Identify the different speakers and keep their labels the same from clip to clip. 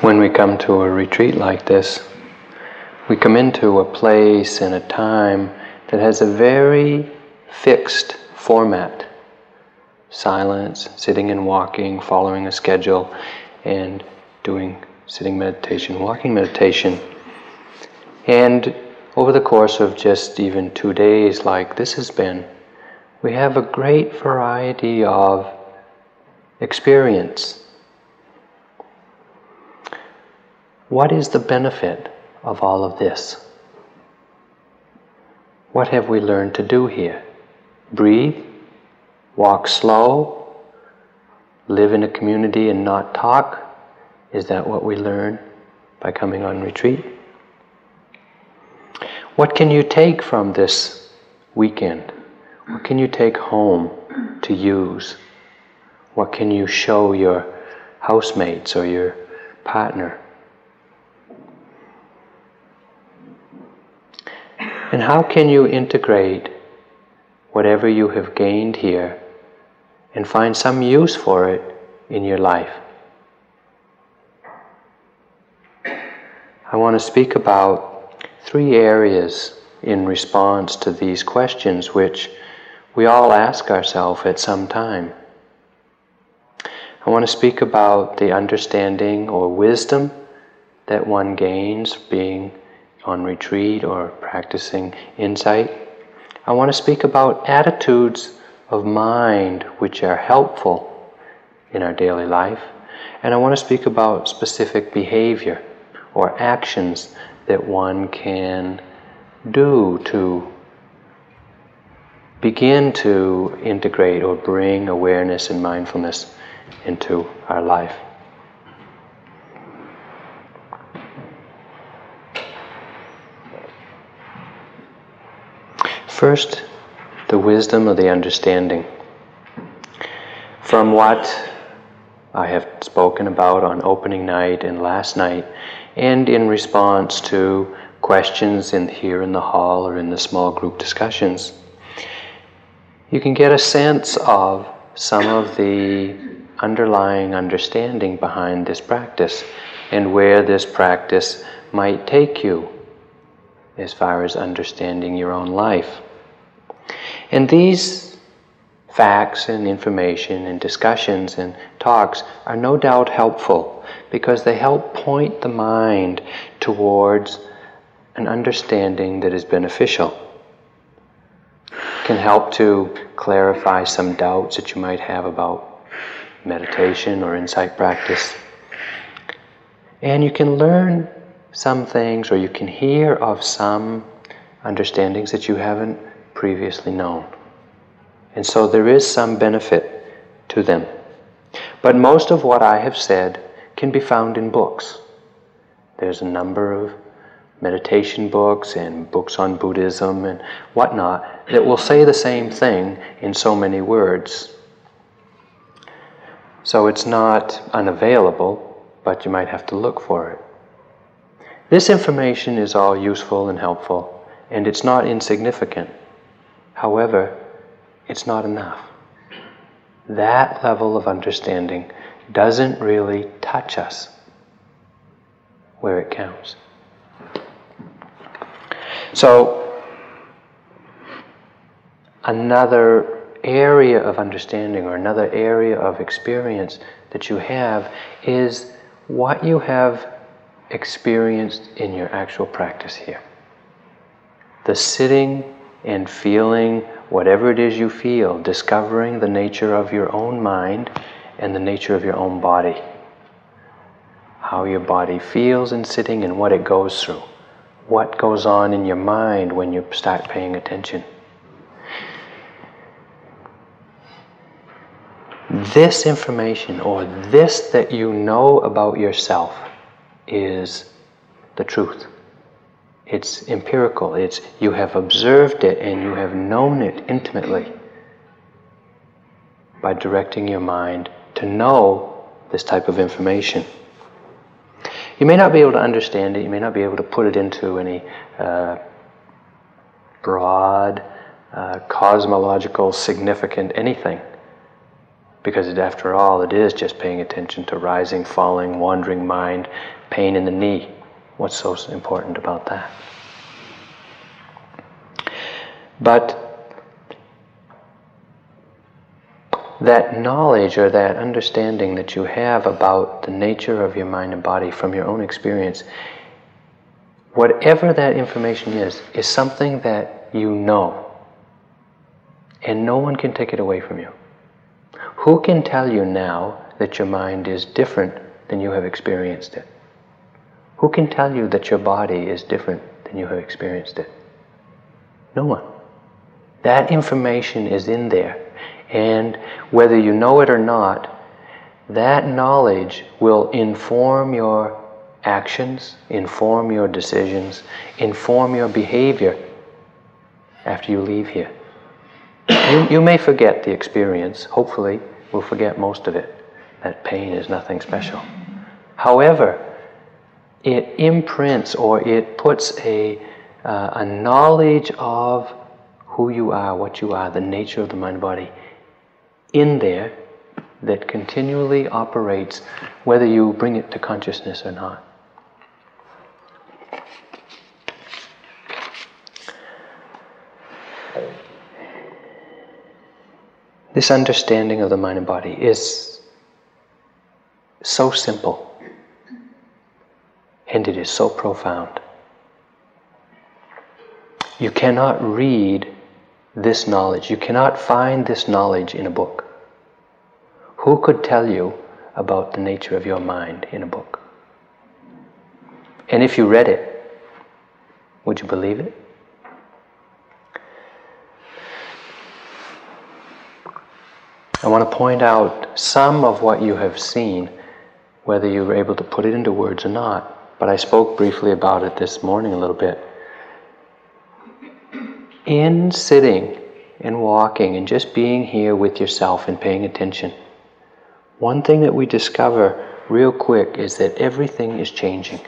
Speaker 1: when we come to a retreat like this, we come into a place and a time that has a very fixed format silence, sitting and walking, following a schedule, and doing sitting meditation, walking meditation. And over the course of just even two days, like this has been, we have a great variety of experience. What is the benefit of all of this? What have we learned to do here? Breathe, walk slow, live in a community and not talk? Is that what we learn by coming on retreat? What can you take from this weekend? What can you take home to use? What can you show your housemates or your partner? And how can you integrate whatever you have gained here and find some use for it in your life? I want to speak about three areas in response to these questions which we all ask ourselves at some time. I want to speak about the understanding or wisdom that one gains being on retreat or practicing insight. I want to speak about attitudes of mind which are helpful in our daily life. And I want to speak about specific behavior or actions that one can do to begin to integrate or bring awareness and mindfulness into our life. First, the wisdom of the understanding. From what I have spoken about on opening night and last night, and in response to questions in here in the hall or in the small group discussions, you can get a sense of some of the underlying understanding behind this practice and where this practice might take you as far as understanding your own life. And these facts and information and discussions and talks are no doubt helpful because they help point the mind towards an understanding that is beneficial. Can help to clarify some doubts that you might have about meditation or insight practice. And you can learn some things or you can hear of some understandings that you haven't previously known. And so there is some benefit to them. But most of what I have said can be found in books. There's a number of meditation books and books on Buddhism and whatnot that will say the same thing in so many words. So it's not unavailable, but you might have to look for it. This information is all useful and helpful, and it's not insignificant. However, it's not enough. That level of understanding doesn't really touch us where it counts. So, another area of understanding or another area of experience that you have is what you have experienced in your actual practice here. The sitting and feeling whatever it is you feel, discovering the nature of your own mind and the nature of your own body. How your body feels in sitting and what it goes through. What goes on in your mind when you start paying attention. This information or this that you know about yourself is the truth. It's empirical. It's you have observed it and you have known it intimately by directing your mind to know this type of information. You may not be able to understand it. You may not be able to put it into any uh, broad, uh, cosmological, significant anything. Because after all, it is just paying attention to rising, falling, wandering mind, pain in the knee. What's so important about that? But that knowledge or that understanding that you have about the nature of your mind and body from your own experience, whatever that information is, is something that you know. And no one can take it away from you. Who can tell you now that your mind is different than you have experienced it? Who can tell you that your body is different than you have experienced it? No one. That information is in there. And whether you know it or not, that knowledge will inform your actions, inform your decisions, inform your behavior after you leave here. You, you may forget the experience. Hopefully, we'll forget most of it. That pain is nothing special. However, it imprints or it puts a, uh, a knowledge of who you are, what you are, the nature of the mind body in there that continually operates whether you bring it to consciousness or not. This understanding of the mind and body is so simple and it is so profound. You cannot read this knowledge, you cannot find this knowledge in a book. Who could tell you about the nature of your mind in a book? And if you read it, would you believe it? I want to point out some of what you have seen, whether you were able to put it into words or not. But I spoke briefly about it this morning a little bit. In sitting and walking and just being here with yourself and paying attention, one thing that we discover real quick is that everything is changing.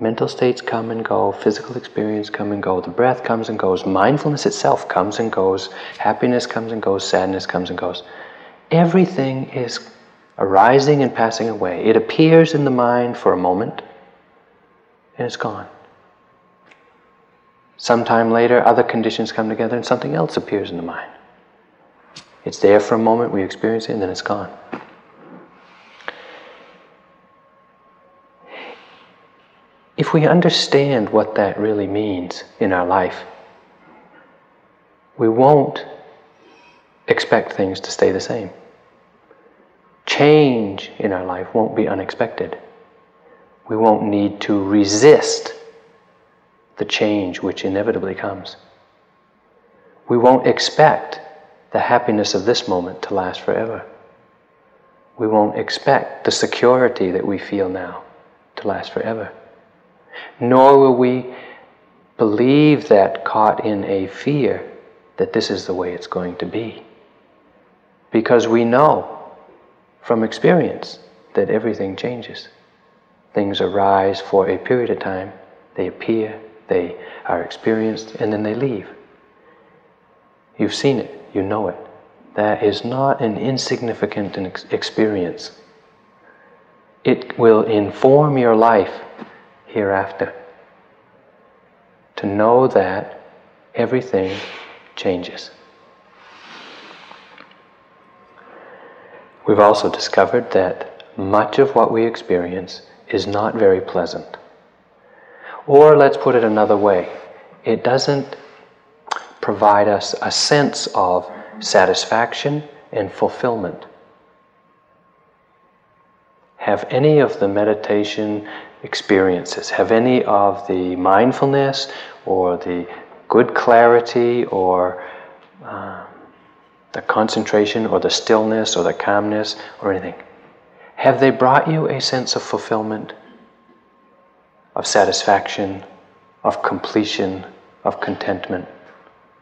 Speaker 1: Mental states come and go, physical experience come and go, the breath comes and goes, mindfulness itself comes and goes, happiness comes and goes, sadness comes and goes. Everything is arising and passing away. It appears in the mind for a moment and it's gone. Sometime later, other conditions come together and something else appears in the mind. It's there for a moment, we experience it, and then it's gone. If we understand what that really means in our life, we won't expect things to stay the same. Change in our life won't be unexpected. We won't need to resist the change which inevitably comes. We won't expect the happiness of this moment to last forever. We won't expect the security that we feel now to last forever nor will we believe that caught in a fear that this is the way it's going to be. Because we know from experience that everything changes. Things arise for a period of time, they appear, they are experienced, and then they leave. You've seen it, you know it. That is not an insignificant experience. It will inform your life hereafter. To know that everything changes. We've also discovered that much of what we experience is not very pleasant. Or let's put it another way it doesn't provide us a sense of satisfaction and fulfillment. Have any of the meditation experiences? Have any of the mindfulness or the good clarity or uh, the concentration or the stillness or the calmness or anything, have they brought you a sense of fulfillment, of satisfaction, of completion, of contentment,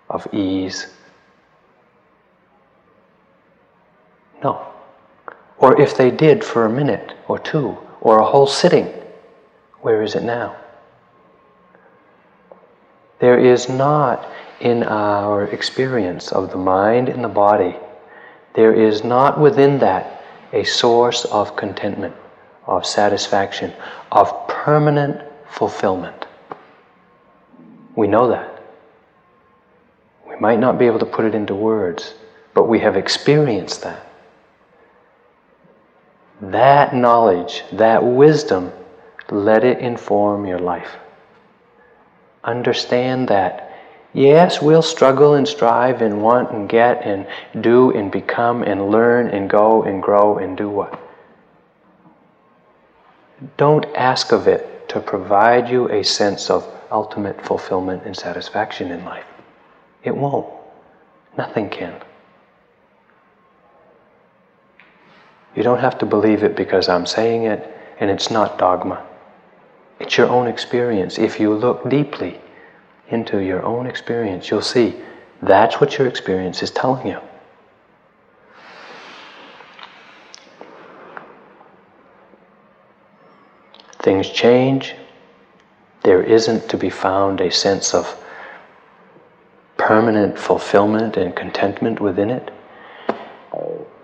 Speaker 1: of ease? No. Or if they did for a minute or two or a whole sitting, where is it now? There is not in our experience of the mind and the body there is not within that a source of contentment, of satisfaction, of permanent fulfillment. We know that. We might not be able to put it into words, but we have experienced that. That knowledge, that wisdom, let it inform your life. Understand that Yes, we'll struggle and strive and want and get and do and become and learn and go and grow and do what? Don't ask of it to provide you a sense of ultimate fulfillment and satisfaction in life. It won't. Nothing can. You don't have to believe it because I'm saying it and it's not dogma. It's your own experience. If you look deeply, into your own experience, you'll see that's what your experience is telling you. Things change. There isn't to be found a sense of permanent fulfillment and contentment within it.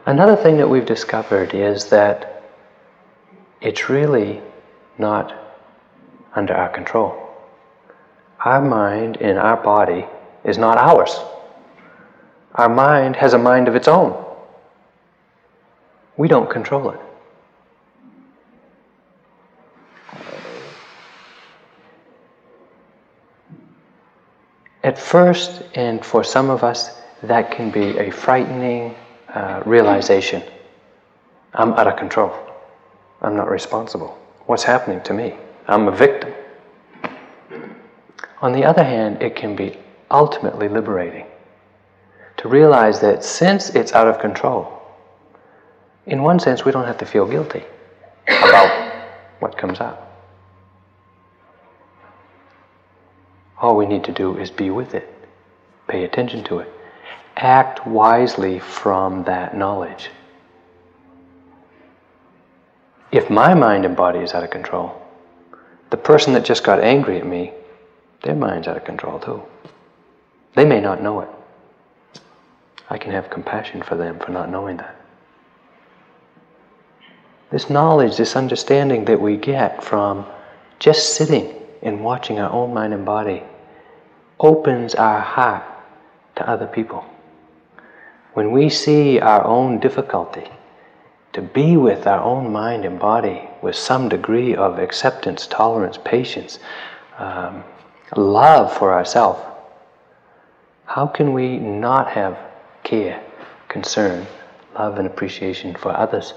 Speaker 1: Another thing that we've discovered is that it's really not under our control. Our mind in our body is not ours. Our mind has a mind of its own. We don't control it. At first, and for some of us, that can be a frightening uh, realization. I'm out of control. I'm not responsible. What's happening to me? I'm a victim. On the other hand, it can be ultimately liberating to realize that since it's out of control, in one sense, we don't have to feel guilty about what comes out. All we need to do is be with it, pay attention to it, act wisely from that knowledge. If my mind and body is out of control, the person that just got angry at me their mind's out of control too. They may not know it. I can have compassion for them for not knowing that. This knowledge, this understanding that we get from just sitting and watching our own mind and body opens our heart to other people. When we see our own difficulty, to be with our own mind and body with some degree of acceptance, tolerance, patience, um, love for ourselves, how can we not have care, concern, love, and appreciation for others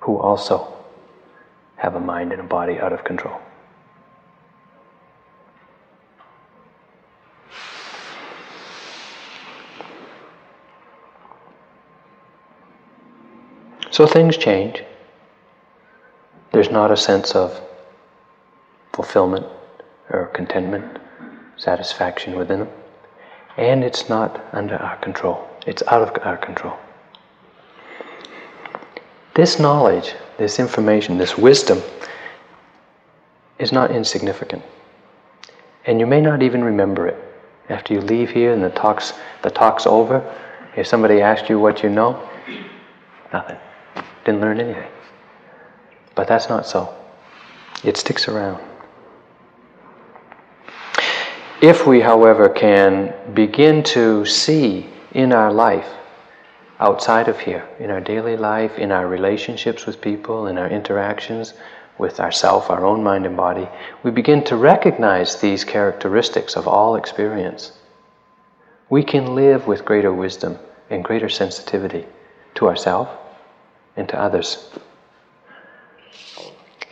Speaker 1: who also have a mind and a body out of control? So things change. There's not a sense of fulfillment or contentment, satisfaction within them. And it's not under our control, it's out of our control. This knowledge, this information, this wisdom is not insignificant. And you may not even remember it. After you leave here and the talk's, the talk's over, if somebody asked you what you know, nothing. Didn't learn anything. But that's not so. It sticks around. If we, however, can begin to see in our life, outside of here, in our daily life, in our relationships with people, in our interactions with ourself, our own mind and body, we begin to recognize these characteristics of all experience. We can live with greater wisdom and greater sensitivity to ourselves and to others.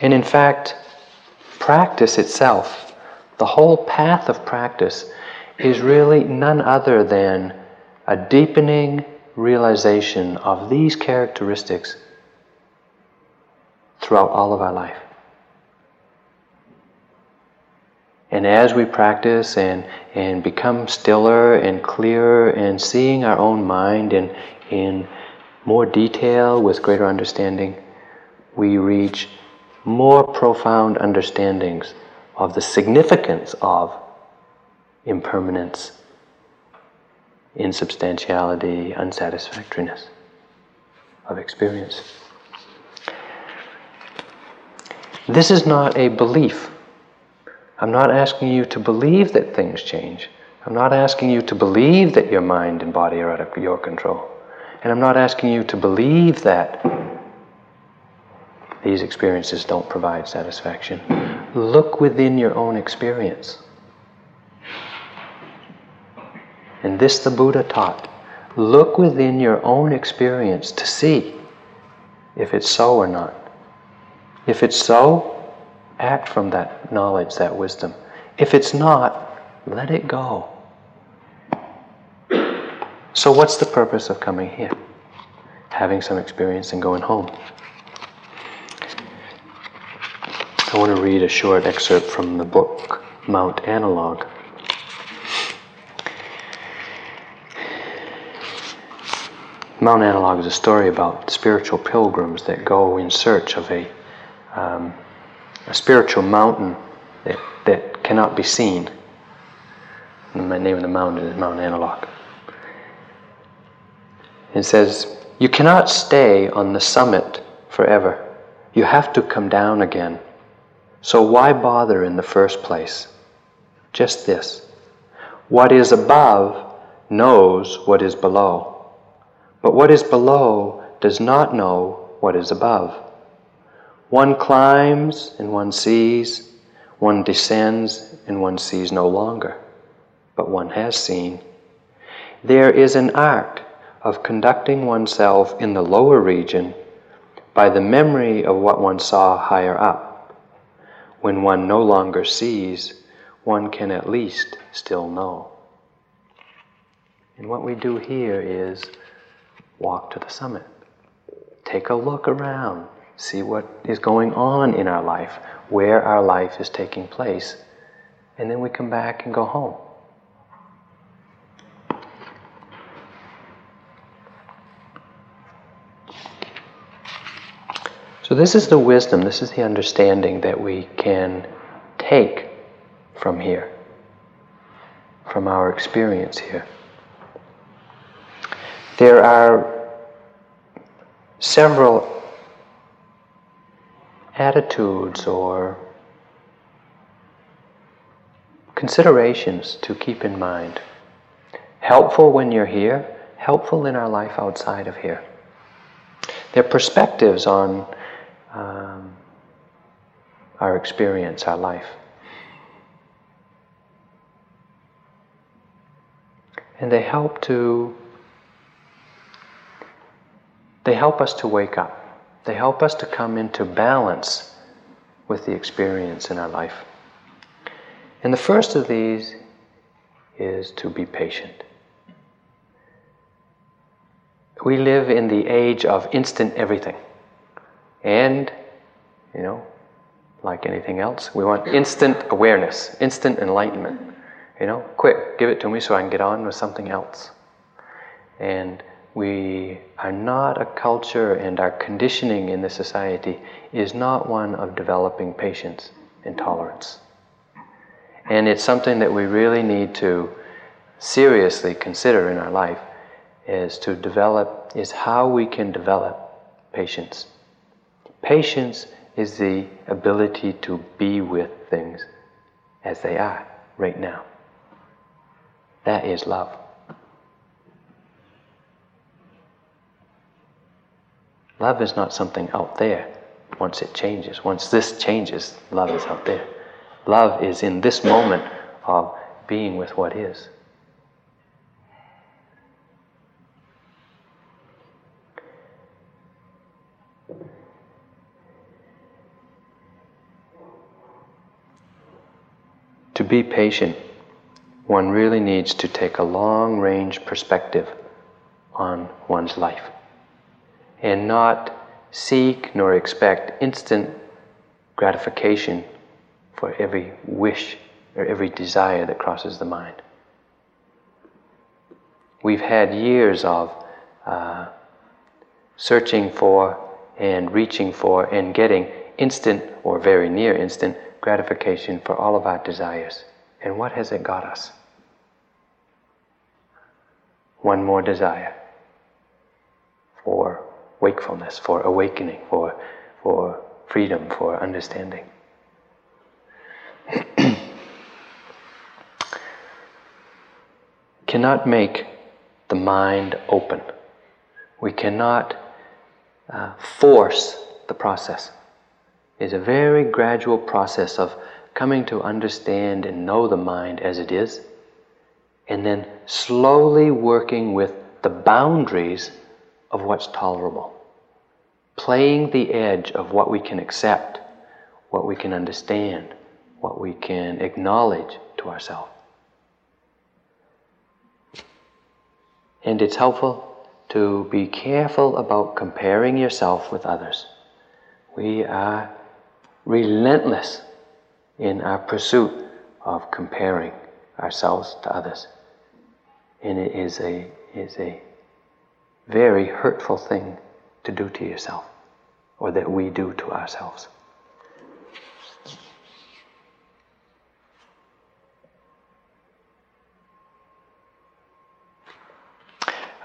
Speaker 1: And in fact, practice itself the whole path of practice is really none other than a deepening realization of these characteristics throughout all of our life. And as we practice and, and become stiller and clearer and seeing our own mind in, in more detail with greater understanding, we reach more profound understandings of the significance of impermanence insubstantiality, unsatisfactoriness of experience. This is not a belief. I'm not asking you to believe that things change. I'm not asking you to believe that your mind and body are out of your control. And I'm not asking you to believe that these experiences don't provide satisfaction. Look within your own experience. And this the Buddha taught. Look within your own experience to see if it's so or not. If it's so, act from that knowledge, that wisdom. If it's not, let it go. So, what's the purpose of coming here? Having some experience and going home. I want to read a short excerpt from the book Mount Analog. Mount Analog is a story about spiritual pilgrims that go in search of a, um, a spiritual mountain that, that cannot be seen. And the name of the mountain is Mount Analog. It says, You cannot stay on the summit forever. You have to come down again. So why bother in the first place? Just this what is above knows what is below, but what is below does not know what is above. One climbs and one sees, one descends and one sees no longer, but one has seen. There is an art of conducting oneself in the lower region by the memory of what one saw higher up when one no longer sees, one can at least still know. And what we do here is walk to the summit. Take a look around, see what is going on in our life, where our life is taking place, and then we come back and go home. So, this is the wisdom, this is the understanding that we can take from here, from our experience here. There are several attitudes or considerations to keep in mind. Helpful when you're here, helpful in our life outside of here. They're perspectives on um, our experience, our life. And they help to they help us to wake up. They help us to come into balance with the experience in our life. And the first of these is to be patient. We live in the age of instant everything. And, you know, like anything else, we want instant awareness, instant enlightenment. You know, quick, give it to me so I can get on with something else. And we are not a culture, and our conditioning in this society is not one of developing patience and tolerance. And it's something that we really need to seriously consider in our life is to develop, is how we can develop patience Patience is the ability to be with things as they are right now. That is love. Love is not something out there once it changes. Once this changes, love is out there. Love is in this moment of being with what is. To be patient, one really needs to take a long range perspective on one's life and not seek nor expect instant gratification for every wish or every desire that crosses the mind. We've had years of uh, searching for and reaching for and getting instant or very near instant gratification for all of our desires. And what has it got us? one more desire for wakefulness, for awakening, for, for freedom, for understanding. cannot make the mind open. We cannot uh, force the process. It's a very gradual process of coming to understand and know the mind as it is, and then slowly working with the boundaries of what's tolerable, playing the edge of what we can accept, what we can understand, what we can acknowledge to ourselves. And it's helpful to be careful about comparing yourself with others. We are relentless in our pursuit of comparing ourselves to others. And it is a, is a very hurtful thing to do to yourself, or that we do to ourselves.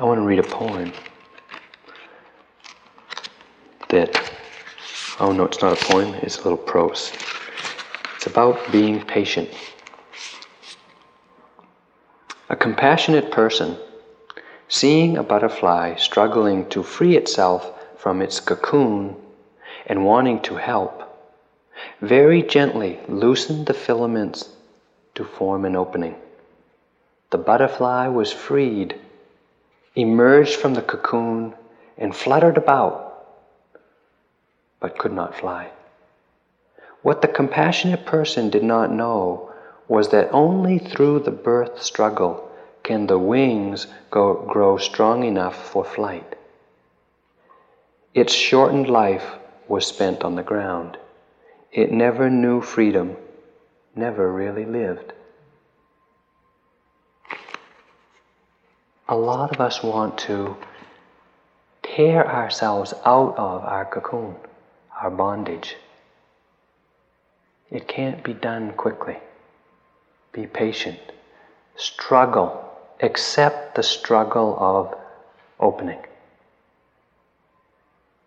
Speaker 1: I want to read a poem that, oh no, it's not a poem, it's a little prose. It's about being patient. A compassionate person, seeing a butterfly struggling to free itself from its cocoon and wanting to help, very gently loosened the filaments to form an opening. The butterfly was freed emerged from the cocoon and fluttered about, but could not fly. What the compassionate person did not know was that only through the birth struggle can the wings go, grow strong enough for flight. Its shortened life was spent on the ground. It never knew freedom, never really lived. a lot of us want to tear ourselves out of our cocoon, our bondage. It can't be done quickly. Be patient. Struggle. Accept the struggle of opening.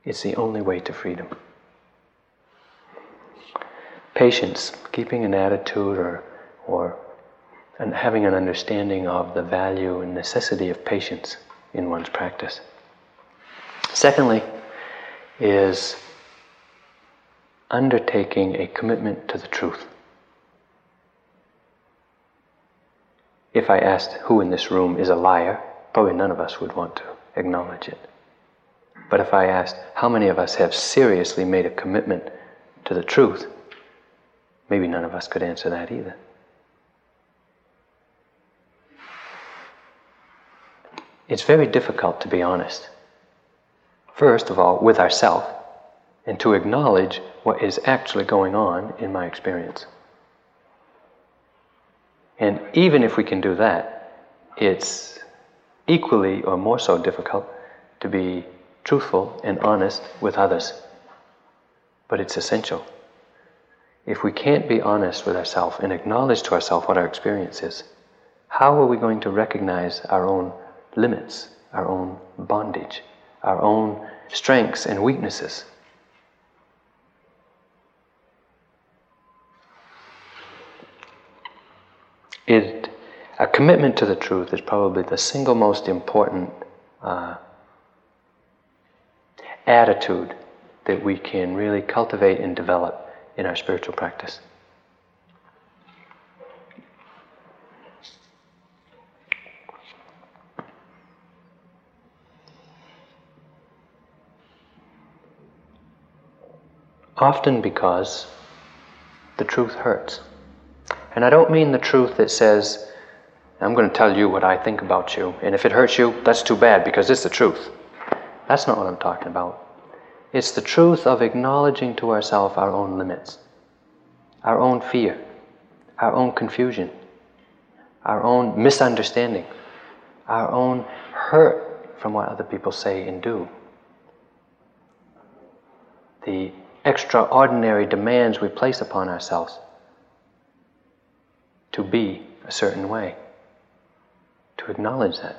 Speaker 1: It's the only way to freedom. Patience, keeping an attitude or, or and having an understanding of the value and necessity of patience in one's practice. Secondly, is undertaking a commitment to the truth. If I asked who in this room is a liar, probably none of us would want to acknowledge it. But if I asked how many of us have seriously made a commitment to the truth, maybe none of us could answer that either. it's very difficult to be honest. First of all, with ourselves, and to acknowledge what is actually going on in my experience. And even if we can do that, it's equally or more so difficult to be truthful and honest with others. But it's essential. If we can't be honest with ourselves and acknowledge to ourselves what our experience is, how are we going to recognize our own limits, our own bondage, our own strengths and weaknesses. A commitment to the truth is probably the single most important uh, attitude that we can really cultivate and develop in our spiritual practice. Often because the truth hurts. And I don't mean the truth that says, I'm going to tell you what I think about you, and if it hurts you, that's too bad because it's the truth. That's not what I'm talking about. It's the truth of acknowledging to ourselves our own limits, our own fear, our own confusion, our own misunderstanding, our own hurt from what other people say and do. The extraordinary demands we place upon ourselves to be a certain way, to acknowledge that,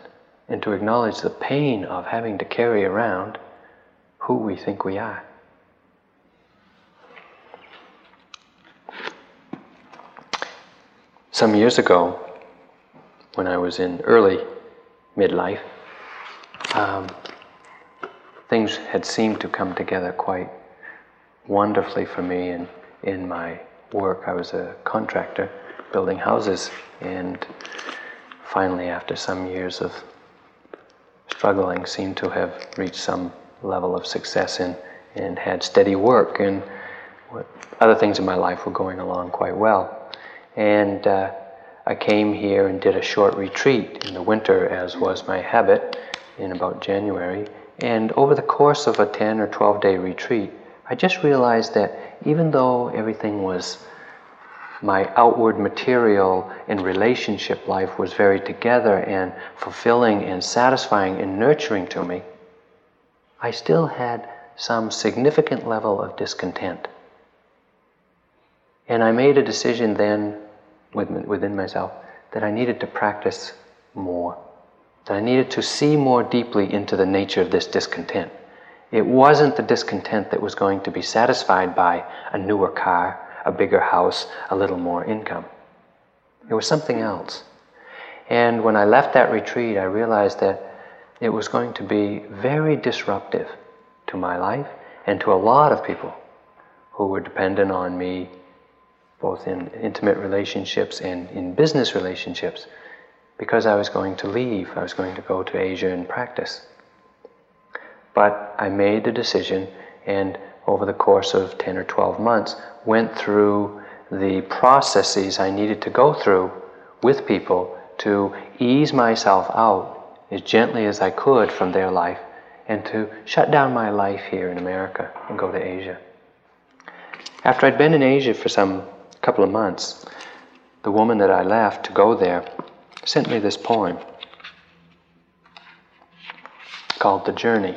Speaker 1: and to acknowledge the pain of having to carry around who we think we are. Some years ago, when I was in early midlife, um, things had seemed to come together quite wonderfully for me in, in my work. I was a contractor building houses, and finally, after some years of struggling, seemed to have reached some level of success in, and had steady work, and other things in my life were going along quite well. And uh, I came here and did a short retreat in the winter, as was my habit, in about January. And over the course of a 10 or 12 day retreat, I just realized that even though everything was my outward material and relationship life was very together and fulfilling and satisfying and nurturing to me, I still had some significant level of discontent. And I made a decision then within myself that I needed to practice more, that I needed to see more deeply into the nature of this discontent. It wasn't the discontent that was going to be satisfied by a newer car, a bigger house, a little more income. It was something else. And when I left that retreat, I realized that it was going to be very disruptive to my life and to a lot of people who were dependent on me, both in intimate relationships and in business relationships, because I was going to leave. I was going to go to Asia and practice. But I made the decision, and over the course of 10 or 12 months, went through the processes I needed to go through with people to ease myself out as gently as I could from their life and to shut down my life here in America and go to Asia. After I'd been in Asia for some couple of months, the woman that I left to go there sent me this poem called The Journey.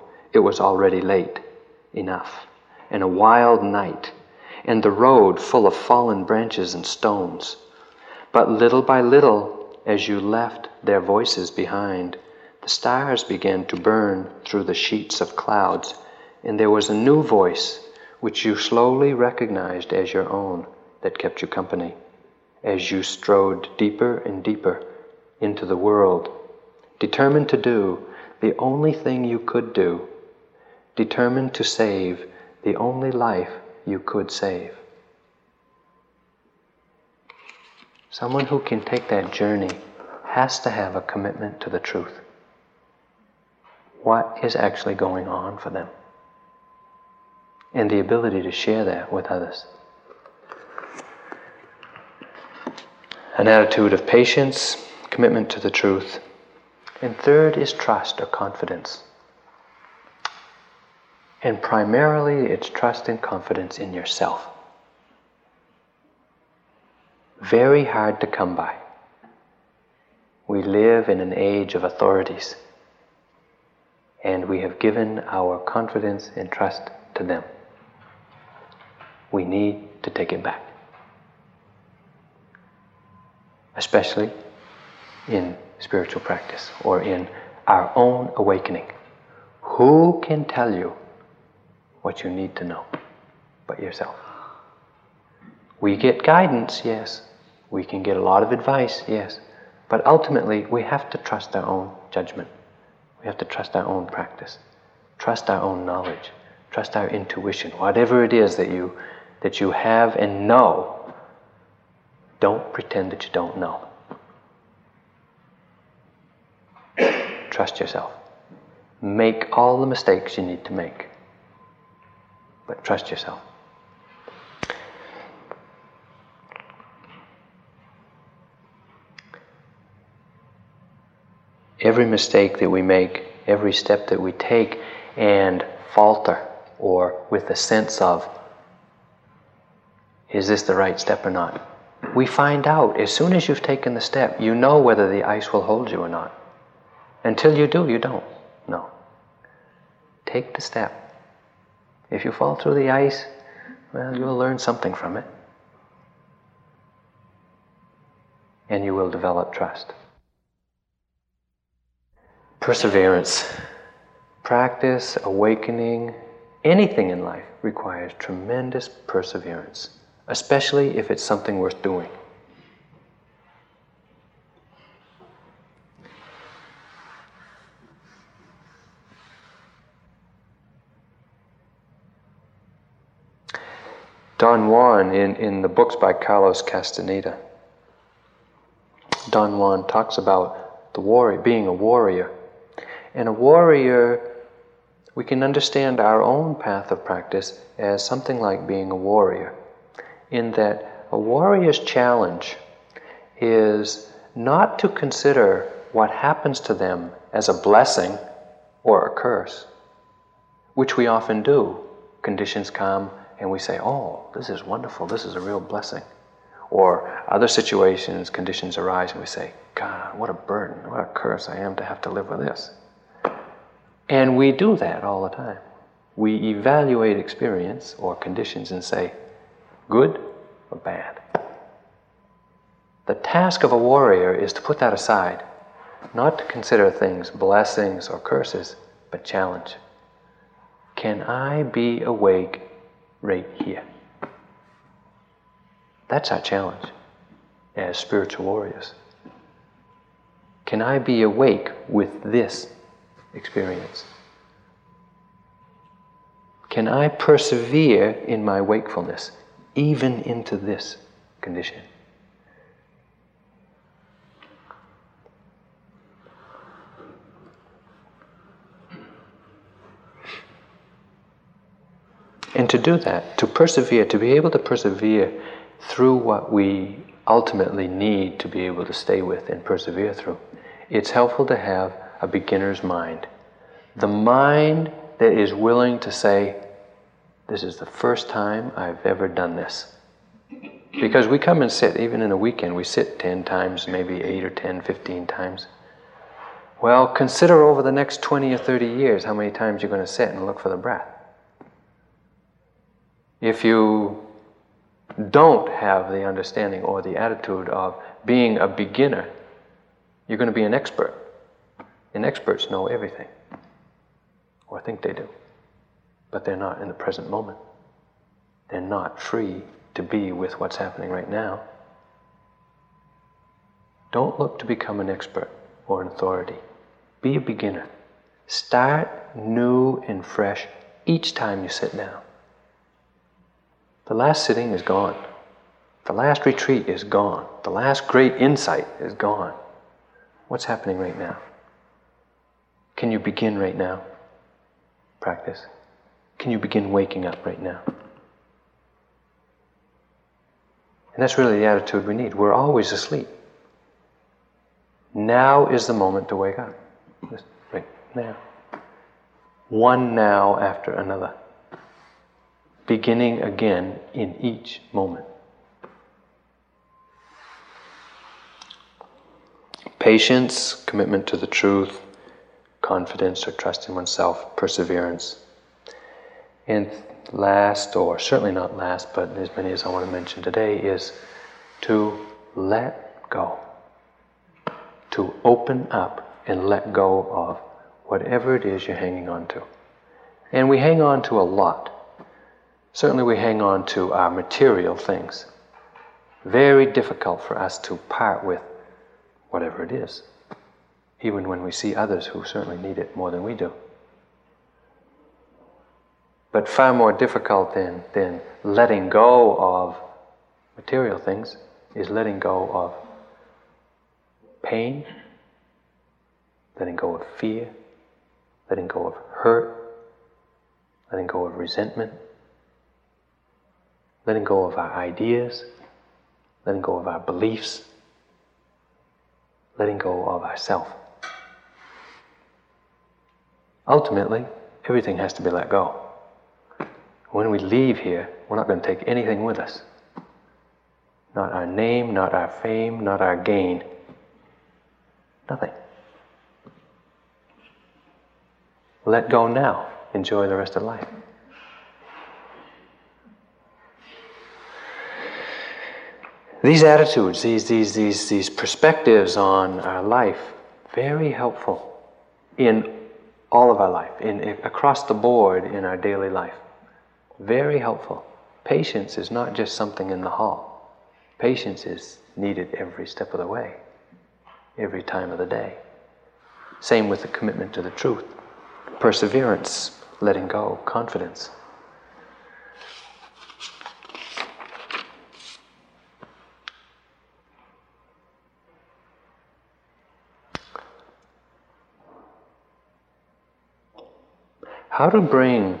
Speaker 1: it was already late enough, and a wild night, and the road full of fallen branches and stones. But little by little, as you left their voices behind, the stars began to burn through the sheets of clouds, and there was a new voice which you slowly recognized as your own that kept you company as you strode deeper and deeper into the world, determined to do the only thing you could do determined to save the only life you could save. Someone who can take that journey has to have a commitment to the truth. What is actually going on for them? And the ability to share that with others. An attitude of patience, commitment to the truth. And third is trust or confidence. And primarily, it's trust and confidence in yourself. Very hard to come by. We live in an age of authorities, and we have given our confidence and trust to them. We need to take it back, especially in spiritual practice or in our own awakening. Who can tell you what you need to know but yourself. We get guidance, yes. We can get a lot of advice, yes. But ultimately, we have to trust our own judgment. We have to trust our own practice, trust our own knowledge, trust our intuition. Whatever it is that you, that you have and know, don't pretend that you don't know. trust yourself. Make all the mistakes you need to make but trust yourself. every mistake that we make, every step that we take, and falter, or with a sense of, is this the right step or not? We find out as soon as you've taken the step, you know whether the ice will hold you or not. Until you do, you don't. No. Take the step. If you fall through the ice, well, you'll learn something from it. And you will develop trust. Perseverance. Practice, awakening, anything in life requires tremendous perseverance, especially if it's something worth doing. Don Juan, in, in the books by Carlos Castaneda, Don Juan talks about the warrior, being a warrior. And a warrior, we can understand our own path of practice as something like being a warrior, in that a warrior's challenge is not to consider what happens to them as a blessing or a curse, which we often do. Conditions come, and we say, oh, this is wonderful, this is a real blessing. Or other situations, conditions arise, and we say, God, what a burden, what a curse I am to have to live with this. And we do that all the time. We evaluate experience or conditions and say, good or bad. The task of a warrior is to put that aside, not to consider things blessings or curses, but challenge. Can I be awake right here. That's our challenge as spiritual warriors. Can I be awake with this experience? Can I persevere in my wakefulness even into this condition? And to do that, to persevere, to be able to persevere through what we ultimately need to be able to stay with and persevere through, it's helpful to have a beginner's mind. The mind that is willing to say, This is the first time I've ever done this. Because we come and sit, even in a weekend, we sit 10 times, maybe 8 or 10, 15 times. Well, consider over the next 20 or 30 years how many times you're going to sit and look for the breath. If you don't have the understanding or the attitude of being a beginner, you're going to be an expert. And experts know everything, or think they do, but they're not in the present moment. They're not free to be with what's happening right now. Don't look to become an expert or an authority. Be a beginner. Start new and fresh each time you sit down. The last sitting is gone. The last retreat is gone. The last great insight is gone. What's happening right now? Can you begin right now? Practice. Can you begin waking up right now? And that's really the attitude we need. We're always asleep. Now is the moment to wake up. right now. One now after another beginning again in each moment. Patience, commitment to the truth, confidence or trust in oneself, perseverance. And last, or certainly not last, but as many as I want to mention today, is to let go. To open up and let go of whatever it is you're hanging on to. And we hang on to a lot. Certainly, we hang on to our material things. Very difficult for us to part with whatever it is, even when we see others who certainly need it more than we do. But far more difficult than, than letting go of material things is letting go of pain, letting go of fear, letting go of hurt, letting go of resentment letting go of our ideas, letting go of our beliefs, letting go of ourself. ultimately, everything has to be let go. When we leave here, we're not going to take anything with us. Not our name, not our fame, not our gain. Nothing. Let go now. Enjoy the rest of life. These attitudes, these, these, these, these perspectives on our life, very helpful in all of our life, in, across the board in our daily life. Very helpful. Patience is not just something in the hall. Patience is needed every step of the way, every time of the day. Same with the commitment to the truth. Perseverance, letting go, confidence. How to bring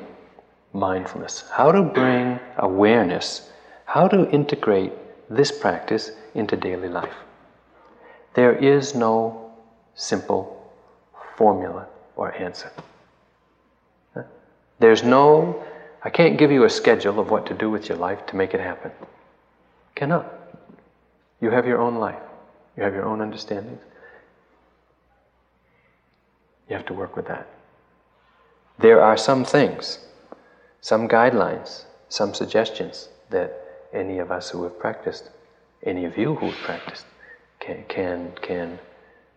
Speaker 1: mindfulness, how to bring awareness, how to integrate this practice into daily life. There is no simple formula or answer. There's no, I can't give you a schedule of what to do with your life to make it happen. Cannot. You have your own life, you have your own understandings. You have to work with that. There are some things some guidelines, some suggestions that any of us who have practiced, any of you who have practiced, can, can, can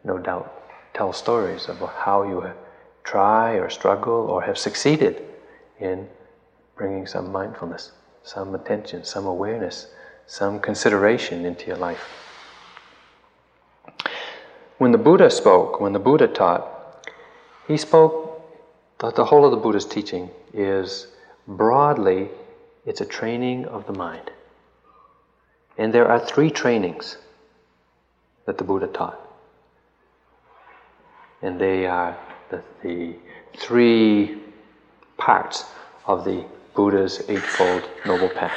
Speaker 1: no doubt tell stories of how you try or struggle or have succeeded in bringing some mindfulness, some attention, some awareness, some consideration into your life. When the Buddha spoke, when the Buddha taught, he spoke, the, the whole of the Buddha's teaching is broadly, it's a training of the mind. And there are three trainings that the Buddha taught. And they are the, the three parts of the Buddha's Eightfold Noble Path.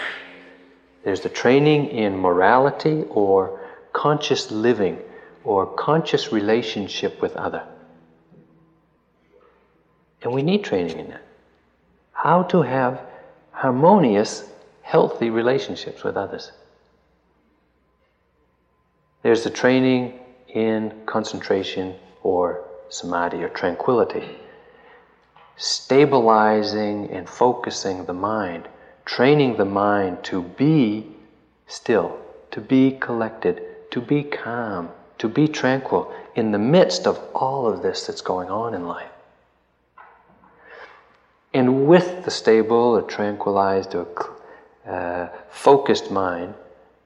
Speaker 1: There's the training in morality or conscious living or conscious relationship with other. And we need training in that how to have harmonious, healthy relationships with others. There's the training in concentration or samadhi or tranquility, stabilizing and focusing the mind, training the mind to be still, to be collected, to be calm, to be tranquil in the midst of all of this that's going on in life. And with the stable or tranquilized or uh, focused mind,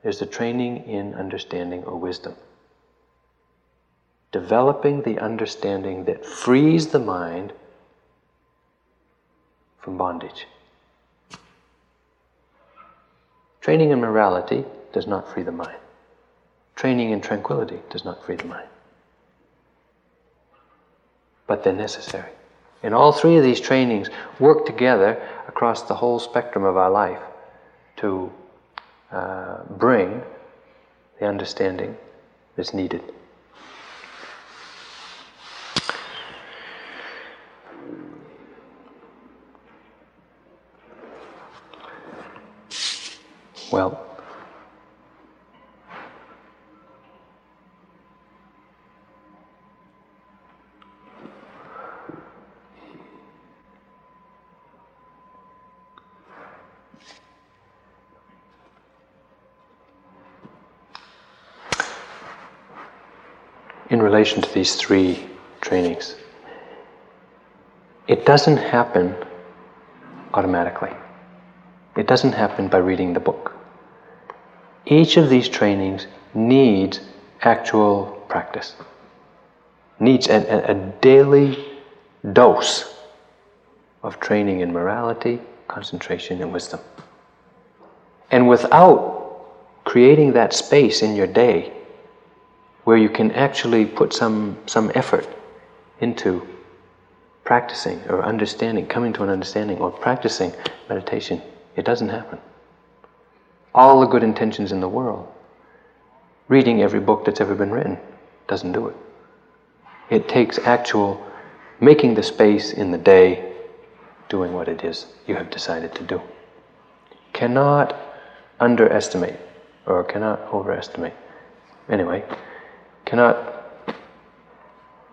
Speaker 1: there's the training in understanding or wisdom. Developing the understanding that frees the mind from bondage. Training in morality does not free the mind. Training in tranquility does not free the mind. But they're necessary. And all three of these trainings work together across the whole spectrum of our life to uh, bring the understanding that's needed. Well, in relation to these three trainings. It doesn't happen automatically. It doesn't happen by reading the book. Each of these trainings needs actual practice, needs a, a, a daily dose of training in morality, concentration, and wisdom. And without creating that space in your day where you can actually put some, some effort into practicing or understanding, coming to an understanding or practicing meditation, it doesn't happen. All the good intentions in the world, reading every book that's ever been written, doesn't do it. It takes actual making the space in the day, doing what it is you have decided to do. Cannot underestimate or cannot overestimate. Anyway, cannot.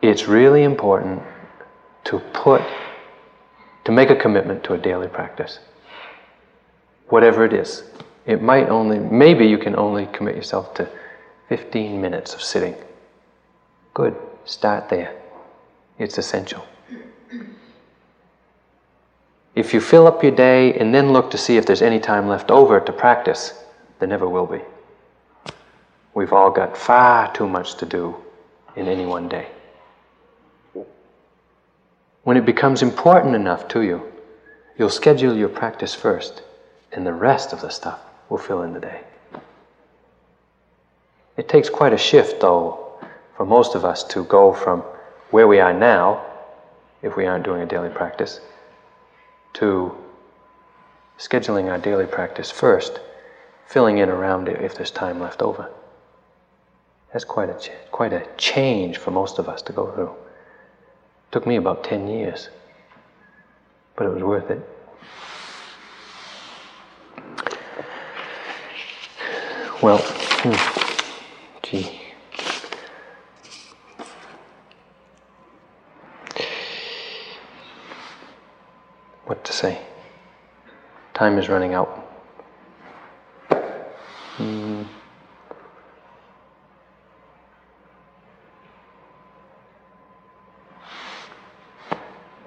Speaker 1: It's really important to put, to make a commitment to a daily practice. Whatever it is. It might only, maybe you can only commit yourself to 15 minutes of sitting. Good, start there. It's essential. If you fill up your day and then look to see if there's any time left over to practice, there never will be. We've all got far too much to do in any one day. When it becomes important enough to you, you'll schedule your practice first, and the rest of the stuff will fill in the day. It takes quite a shift, though, for most of us to go from where we are now, if we aren't doing a daily practice, to scheduling our daily practice first, filling in around it if there's time left over. That's quite a, quite a change for most of us to go through. It took me about 10 years, but it was worth it. Well, hmm, gee. What to say? Time is running out. Hmm.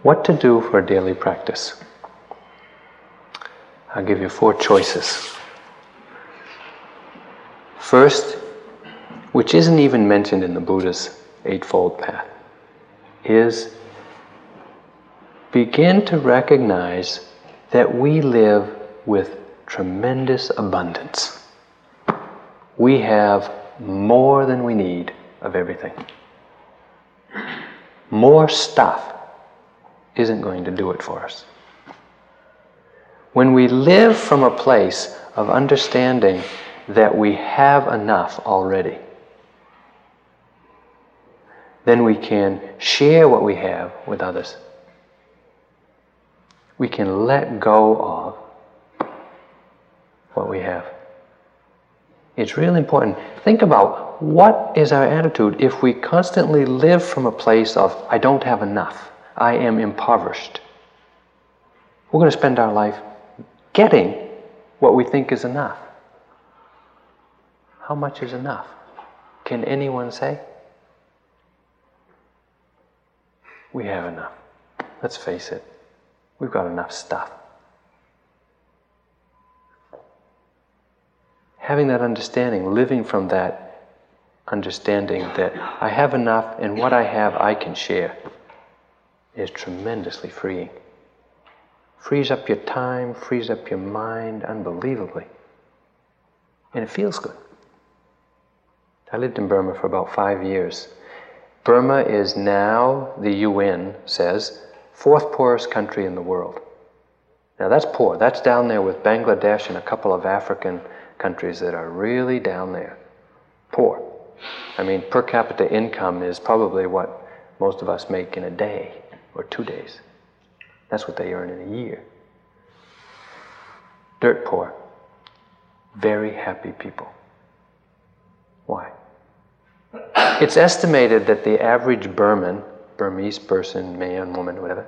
Speaker 1: What to do for daily practice? I'll give you four choices. First, which isn't even mentioned in the Buddha's Eightfold Path, is begin to recognize that we live with tremendous abundance. We have more than we need of everything. More stuff isn't going to do it for us. When we live from a place of understanding that we have enough already, then we can share what we have with others. We can let go of what we have. It's really important. Think about what is our attitude if we constantly live from a place of, I don't have enough, I am impoverished. We're going to spend our life getting what we think is enough. How much is enough? Can anyone say? We have enough. Let's face it, we've got enough stuff. Having that understanding, living from that understanding that I have enough and what I have I can share is tremendously freeing. Frees up your time, frees up your mind unbelievably. And it feels good. I lived in Burma for about five years. Burma is now, the UN says, fourth poorest country in the world. Now that's poor. That's down there with Bangladesh and a couple of African countries that are really down there. Poor. I mean, per capita income is probably what most of us make in a day or two days. That's what they earn in a year. Dirt poor. Very happy people. Why? It's estimated that the average Burman, Burmese person, man, woman, whatever,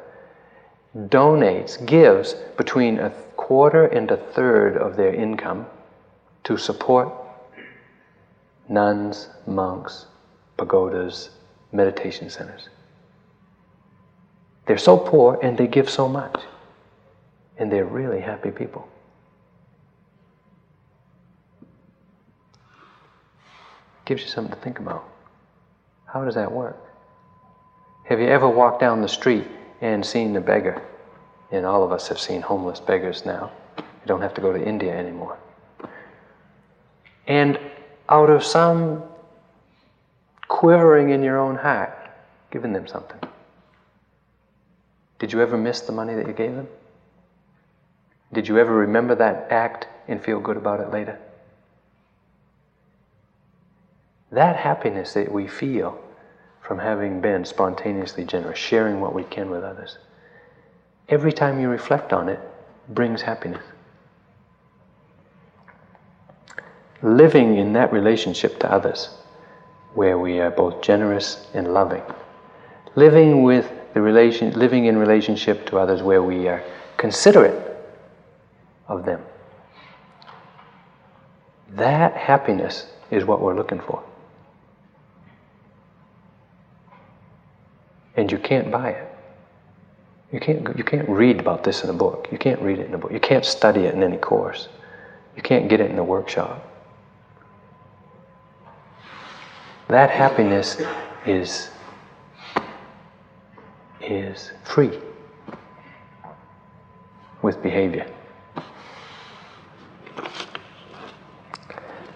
Speaker 1: donates, gives between a quarter and a third of their income to support nuns, monks, pagodas, meditation centers. They're so poor and they give so much. And they're really happy people. Gives you something to think about. How does that work? Have you ever walked down the street and seen a beggar? And all of us have seen homeless beggars now. You don't have to go to India anymore. And out of some quivering in your own heart, giving them something. Did you ever miss the money that you gave them? Did you ever remember that act and feel good about it later? That happiness that we feel from having been spontaneously generous, sharing what we can with others. Every time you reflect on it, brings happiness. Living in that relationship to others, where we are both generous and loving. Living with the relation, living in relationship to others where we are considerate of them. That happiness is what we're looking for. And you can't buy it. You can't, you can't read about this in a book. You can't read it in a book. You can't study it in any course. You can't get it in a workshop. That happiness is, is free with behavior.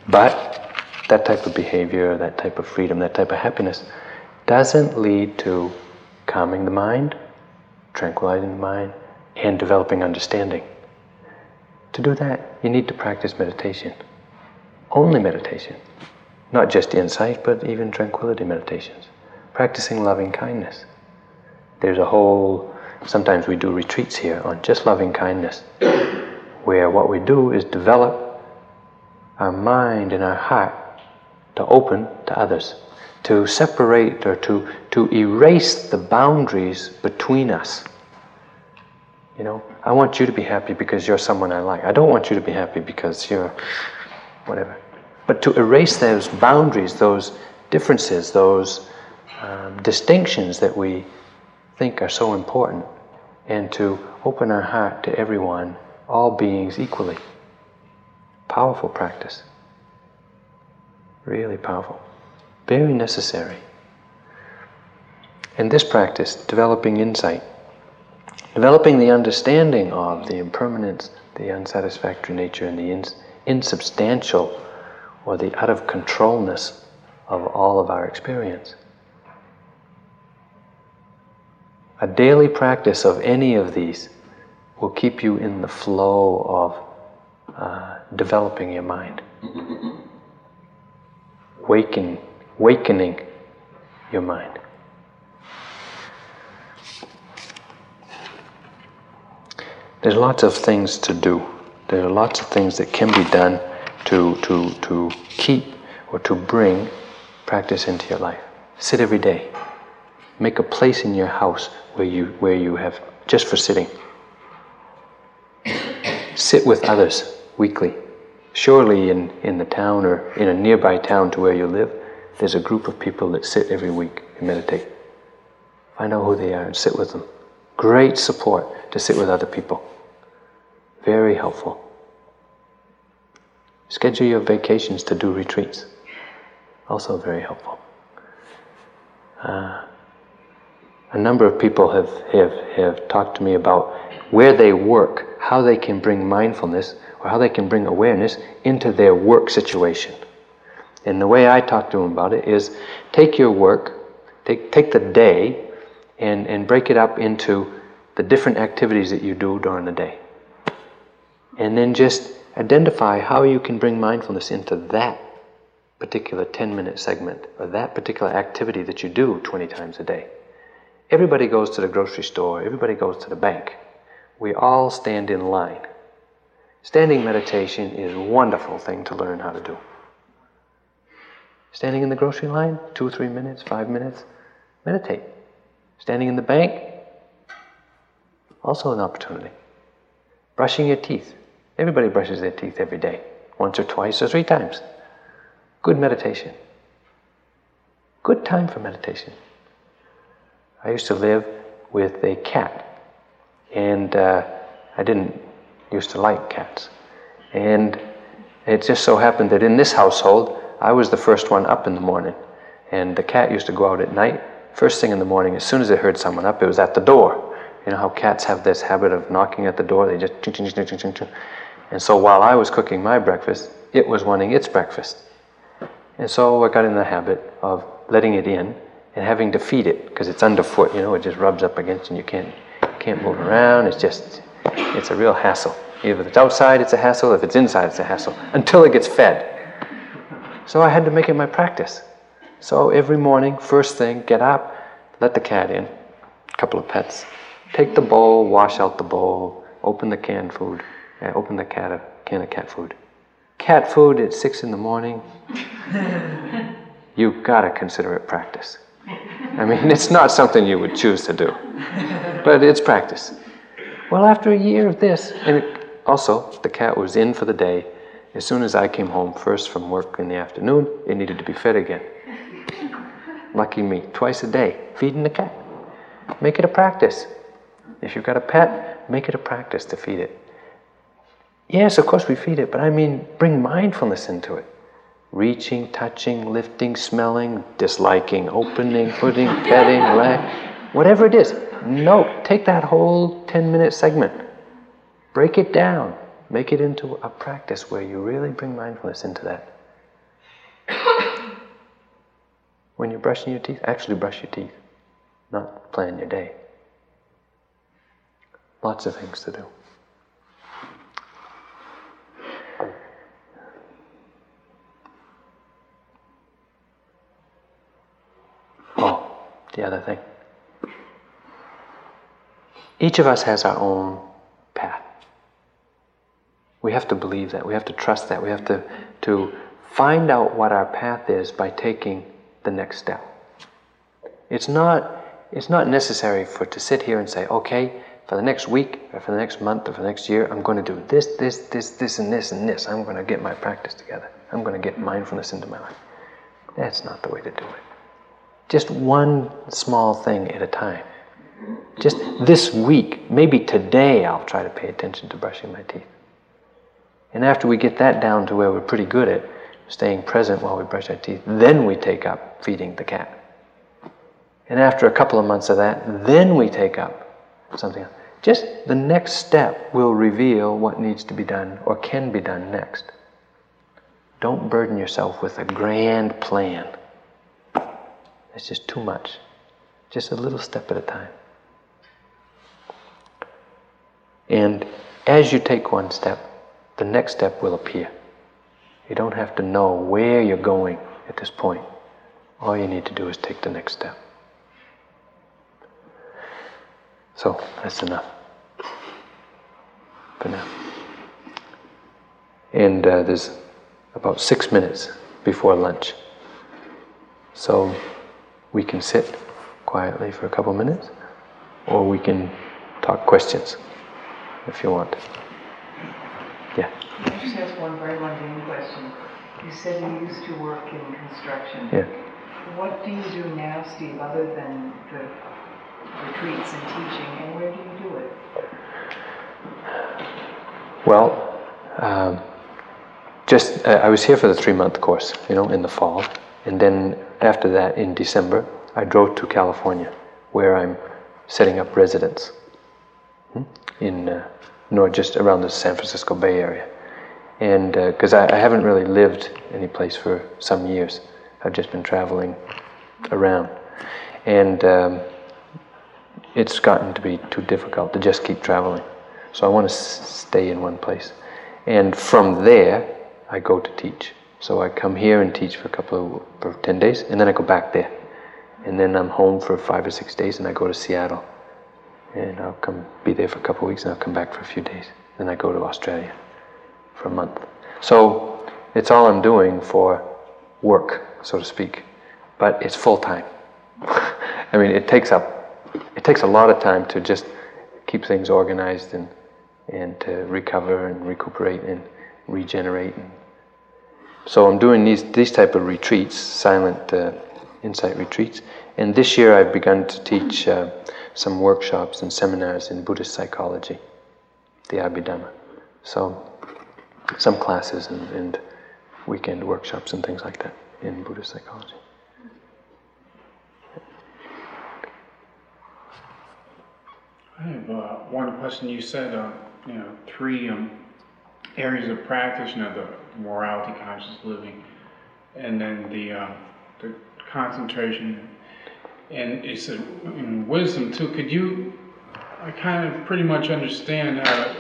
Speaker 1: But that type of behavior, that type of freedom, that type of happiness doesn't lead to calming the mind, tranquilizing the mind, and developing understanding. To do that, you need to practice meditation. Only meditation. Not just insight, but even tranquility meditations. Practicing loving kindness. There's a whole, sometimes we do retreats here on just loving kindness, where what we do is develop our mind and our heart to open to others to separate or to, to erase the boundaries between us. You know, I want you to be happy because you're someone I like. I don't want you to be happy because you're whatever. But to erase those boundaries, those differences, those um, distinctions that we think are so important, and to open our heart to everyone, all beings equally. Powerful practice. Really powerful. Very necessary. And this practice, developing insight, developing the understanding of the impermanence, the unsatisfactory nature, and the ins- insubstantial or the out of controlness of all of our experience. A daily practice of any of these will keep you in the flow of uh, developing your mind, waking wakening your mind. There's lots of things to do. There are lots of things that can be done to, to, to keep or to bring practice into your life. Sit every day. Make a place in your house where you, where you have just for sitting. Sit with others weekly. Surely in, in the town or in a nearby town to where you live, there's a group of people that sit every week and meditate. Find out who they are and sit with them. Great support to sit with other people. Very helpful. Schedule your vacations to do retreats. Also very helpful. Uh, a number of people have, have, have talked to me about where they work, how they can bring mindfulness or how they can bring awareness into their work situation. And the way I talk to them about it is take your work, take, take the day, and, and break it up into the different activities that you do during the day. And then just identify how you can bring mindfulness into that particular 10 minute segment or that particular activity that you do 20 times a day. Everybody goes to the grocery store, everybody goes to the bank. We all stand in line. Standing meditation is a wonderful thing to learn how to do. Standing in the grocery line, two three minutes, five minutes, meditate. Standing in the bank, also an opportunity. Brushing your teeth. Everybody brushes their teeth every day, once or twice or three times. Good meditation. Good time for meditation. I used to live with a cat, and uh, I didn't used to like cats. And it just so happened that in this household, I was the first one up in the morning, and the cat used to go out at night. First thing in the morning, as soon as it heard someone up, it was at the door. You know how cats have this habit of knocking at the door? They just ching, ching, ching, ching, ching, ching. And so while I was cooking my breakfast, it was wanting its breakfast. And so I got in the habit of letting it in and having to feed it because it's underfoot. You know, it just rubs up against and you can't, can't move around. It's just, it's a real hassle. If it's outside, it's a hassle. If it's inside, it's a hassle until it gets fed. So I had to make it my practice So every morning, first thing, get up, let the cat in, a couple of pets. Take the bowl, wash out the bowl, open the canned food, uh, open the cat a can of cat food. Cat food at six in the morning. You've gotta consider it practice. I mean, it's not something you would choose to do, but it's practice. Well, after a year of this, and also the cat was in for the day. As soon as I came home first from work in the afternoon, it needed to be fed again. Lucky me, twice a day, feeding the cat. Make it a practice. If you've got a pet, make it a practice to feed it. Yes, of course we feed it, but I mean, bring mindfulness into it. Reaching, touching, lifting, smelling, disliking, opening, putting, petting, whatever it is. Note, take that whole 10 minute segment, break it down, make it into a practice where you really bring mindfulness into that. when you're brushing your teeth, actually brush your teeth, not plan your day. Lots of things to do. Oh, the other thing. Each of us has our own path. We have to believe that. We have to trust that. We have to, to find out what our path is by taking the next step. It's not, it's not necessary for to sit here and say, okay, for the next week or for the next month or for the next year, I'm going to do this, this, this, this, and this, and this. I'm going to get my practice together. I'm going to get mindfulness into my life. That's not the way to do it. Just one small thing at a time. Just this week, maybe today, I'll try to pay attention to brushing my teeth. And after we get that down to where we're pretty good at staying present while we brush our teeth, then we take up feeding the cat. And after a couple of months of that, then we take up something else. Just the next step will reveal what needs to be done or can be done next. Don't burden yourself with a grand plan. It's just too much. Just a little step at a time. And as you take one step, the next step will appear. You don't have to know where you're going at this point. All you need to do is take the next step. So that's enough for now. And uh, there's about six minutes before lunch. So we can sit quietly for a couple minutes, or we can talk questions if you want.
Speaker 2: Yeah. Can I just ask one very mundane question? You said you used to work in construction.
Speaker 1: Yeah.
Speaker 2: What do you do now, Steve, other than the retreats and teaching, and where do you do it?
Speaker 1: Well, um, just uh, I was here for the three month course, you know, in the fall, and then after that, in December, I drove to California, where I'm setting up residence hmm, in uh, north, just around the San Francisco Bay Area, and because uh, I, I haven't really lived any place for some years, I've just been traveling around, and um, it's gotten to be too difficult to just keep traveling. So I want to s- stay in one place. And from there, I go to teach. So I come here and teach for a couple of, for 10 days, and then I go back there. And then I'm home for five or six days, and I go to Seattle. And I'll come be there for a couple of weeks, and I'll come back for a few days. Then I go to Australia for a month. So it's all I'm doing for work, so to speak. But it's full time. I mean, it takes up it takes a lot of time to just keep things organized and and to recover and recuperate and regenerate. And so I'm doing these these type of retreats, silent uh, insight retreats. And this year I've begun to teach uh, some workshops and seminars in Buddhist psychology, the Abhidhamma. So some classes and, and weekend workshops and things like that in Buddhist psychology.
Speaker 3: I have uh, one question. You said, uh, you know, three um, areas of practice. You know, the morality, conscious living, and then the uh, the concentration, and it's a wisdom too. Could you? I kind of pretty much understand how to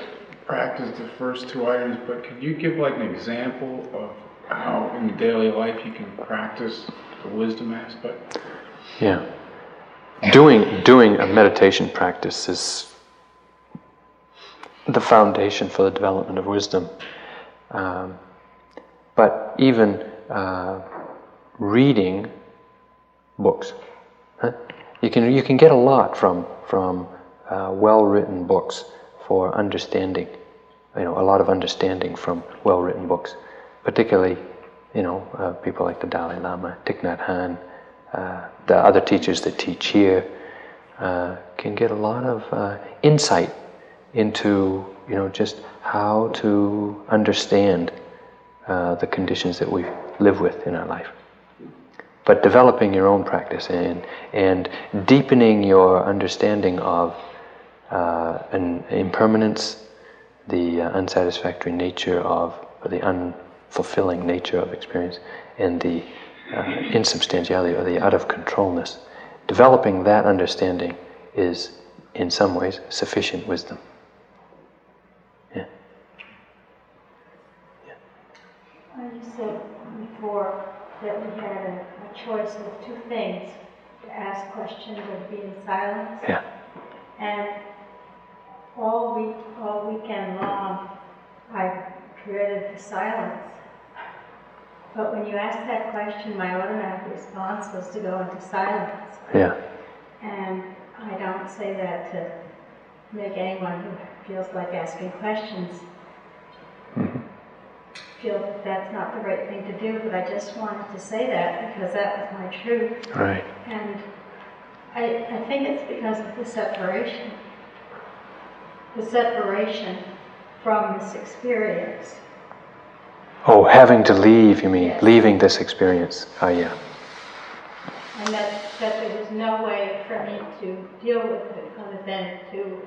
Speaker 3: practice the first two items, but could you give like an example of how in daily life you can practice the wisdom aspect.
Speaker 1: Yeah. Doing, doing a meditation practice is the foundation for the development of wisdom. Um, but even uh, reading books, you can you can get a lot from from uh, well-written books for understanding. You know, a lot of understanding from well-written books, particularly you know uh, people like the Dalai Lama, Thich Nhat Hanh, uh, the other teachers that teach here uh, can get a lot of uh, insight into you know just how to understand uh, the conditions that we live with in our life. But developing your own practice and and deepening your understanding of uh, an impermanence, the uh, unsatisfactory nature of or the unfulfilling nature of experience, and the uh, insubstantiality or the out of controlness. Developing that understanding is, in some ways, sufficient wisdom. Yeah.
Speaker 4: Uh, You said before that we had a, a choice of two things, to ask questions or be in silence.
Speaker 1: Yeah.
Speaker 4: And all week, all weekend long, I dreaded the silence. But when you asked that question, my automatic response was to go into silence.
Speaker 1: Yeah.
Speaker 4: And I don't say that to make anyone who feels like asking questions feel that that's not the right thing to do, but I just wanted to say that because that was my truth.
Speaker 1: Right.
Speaker 4: And I, I think it's because of the separation. The separation from this experience.
Speaker 1: Oh, having to leave, you mean?
Speaker 4: Yes.
Speaker 1: Leaving this experience. Oh, yeah.
Speaker 4: And that, that there was no way for me to deal with it other than to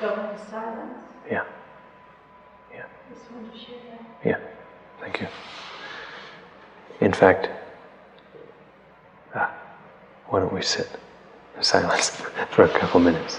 Speaker 4: go into silence. Yeah.
Speaker 1: Yeah.
Speaker 4: Just wanted to share that.
Speaker 1: Yeah. Thank you. In fact, ah, why don't we sit in silence for a couple minutes?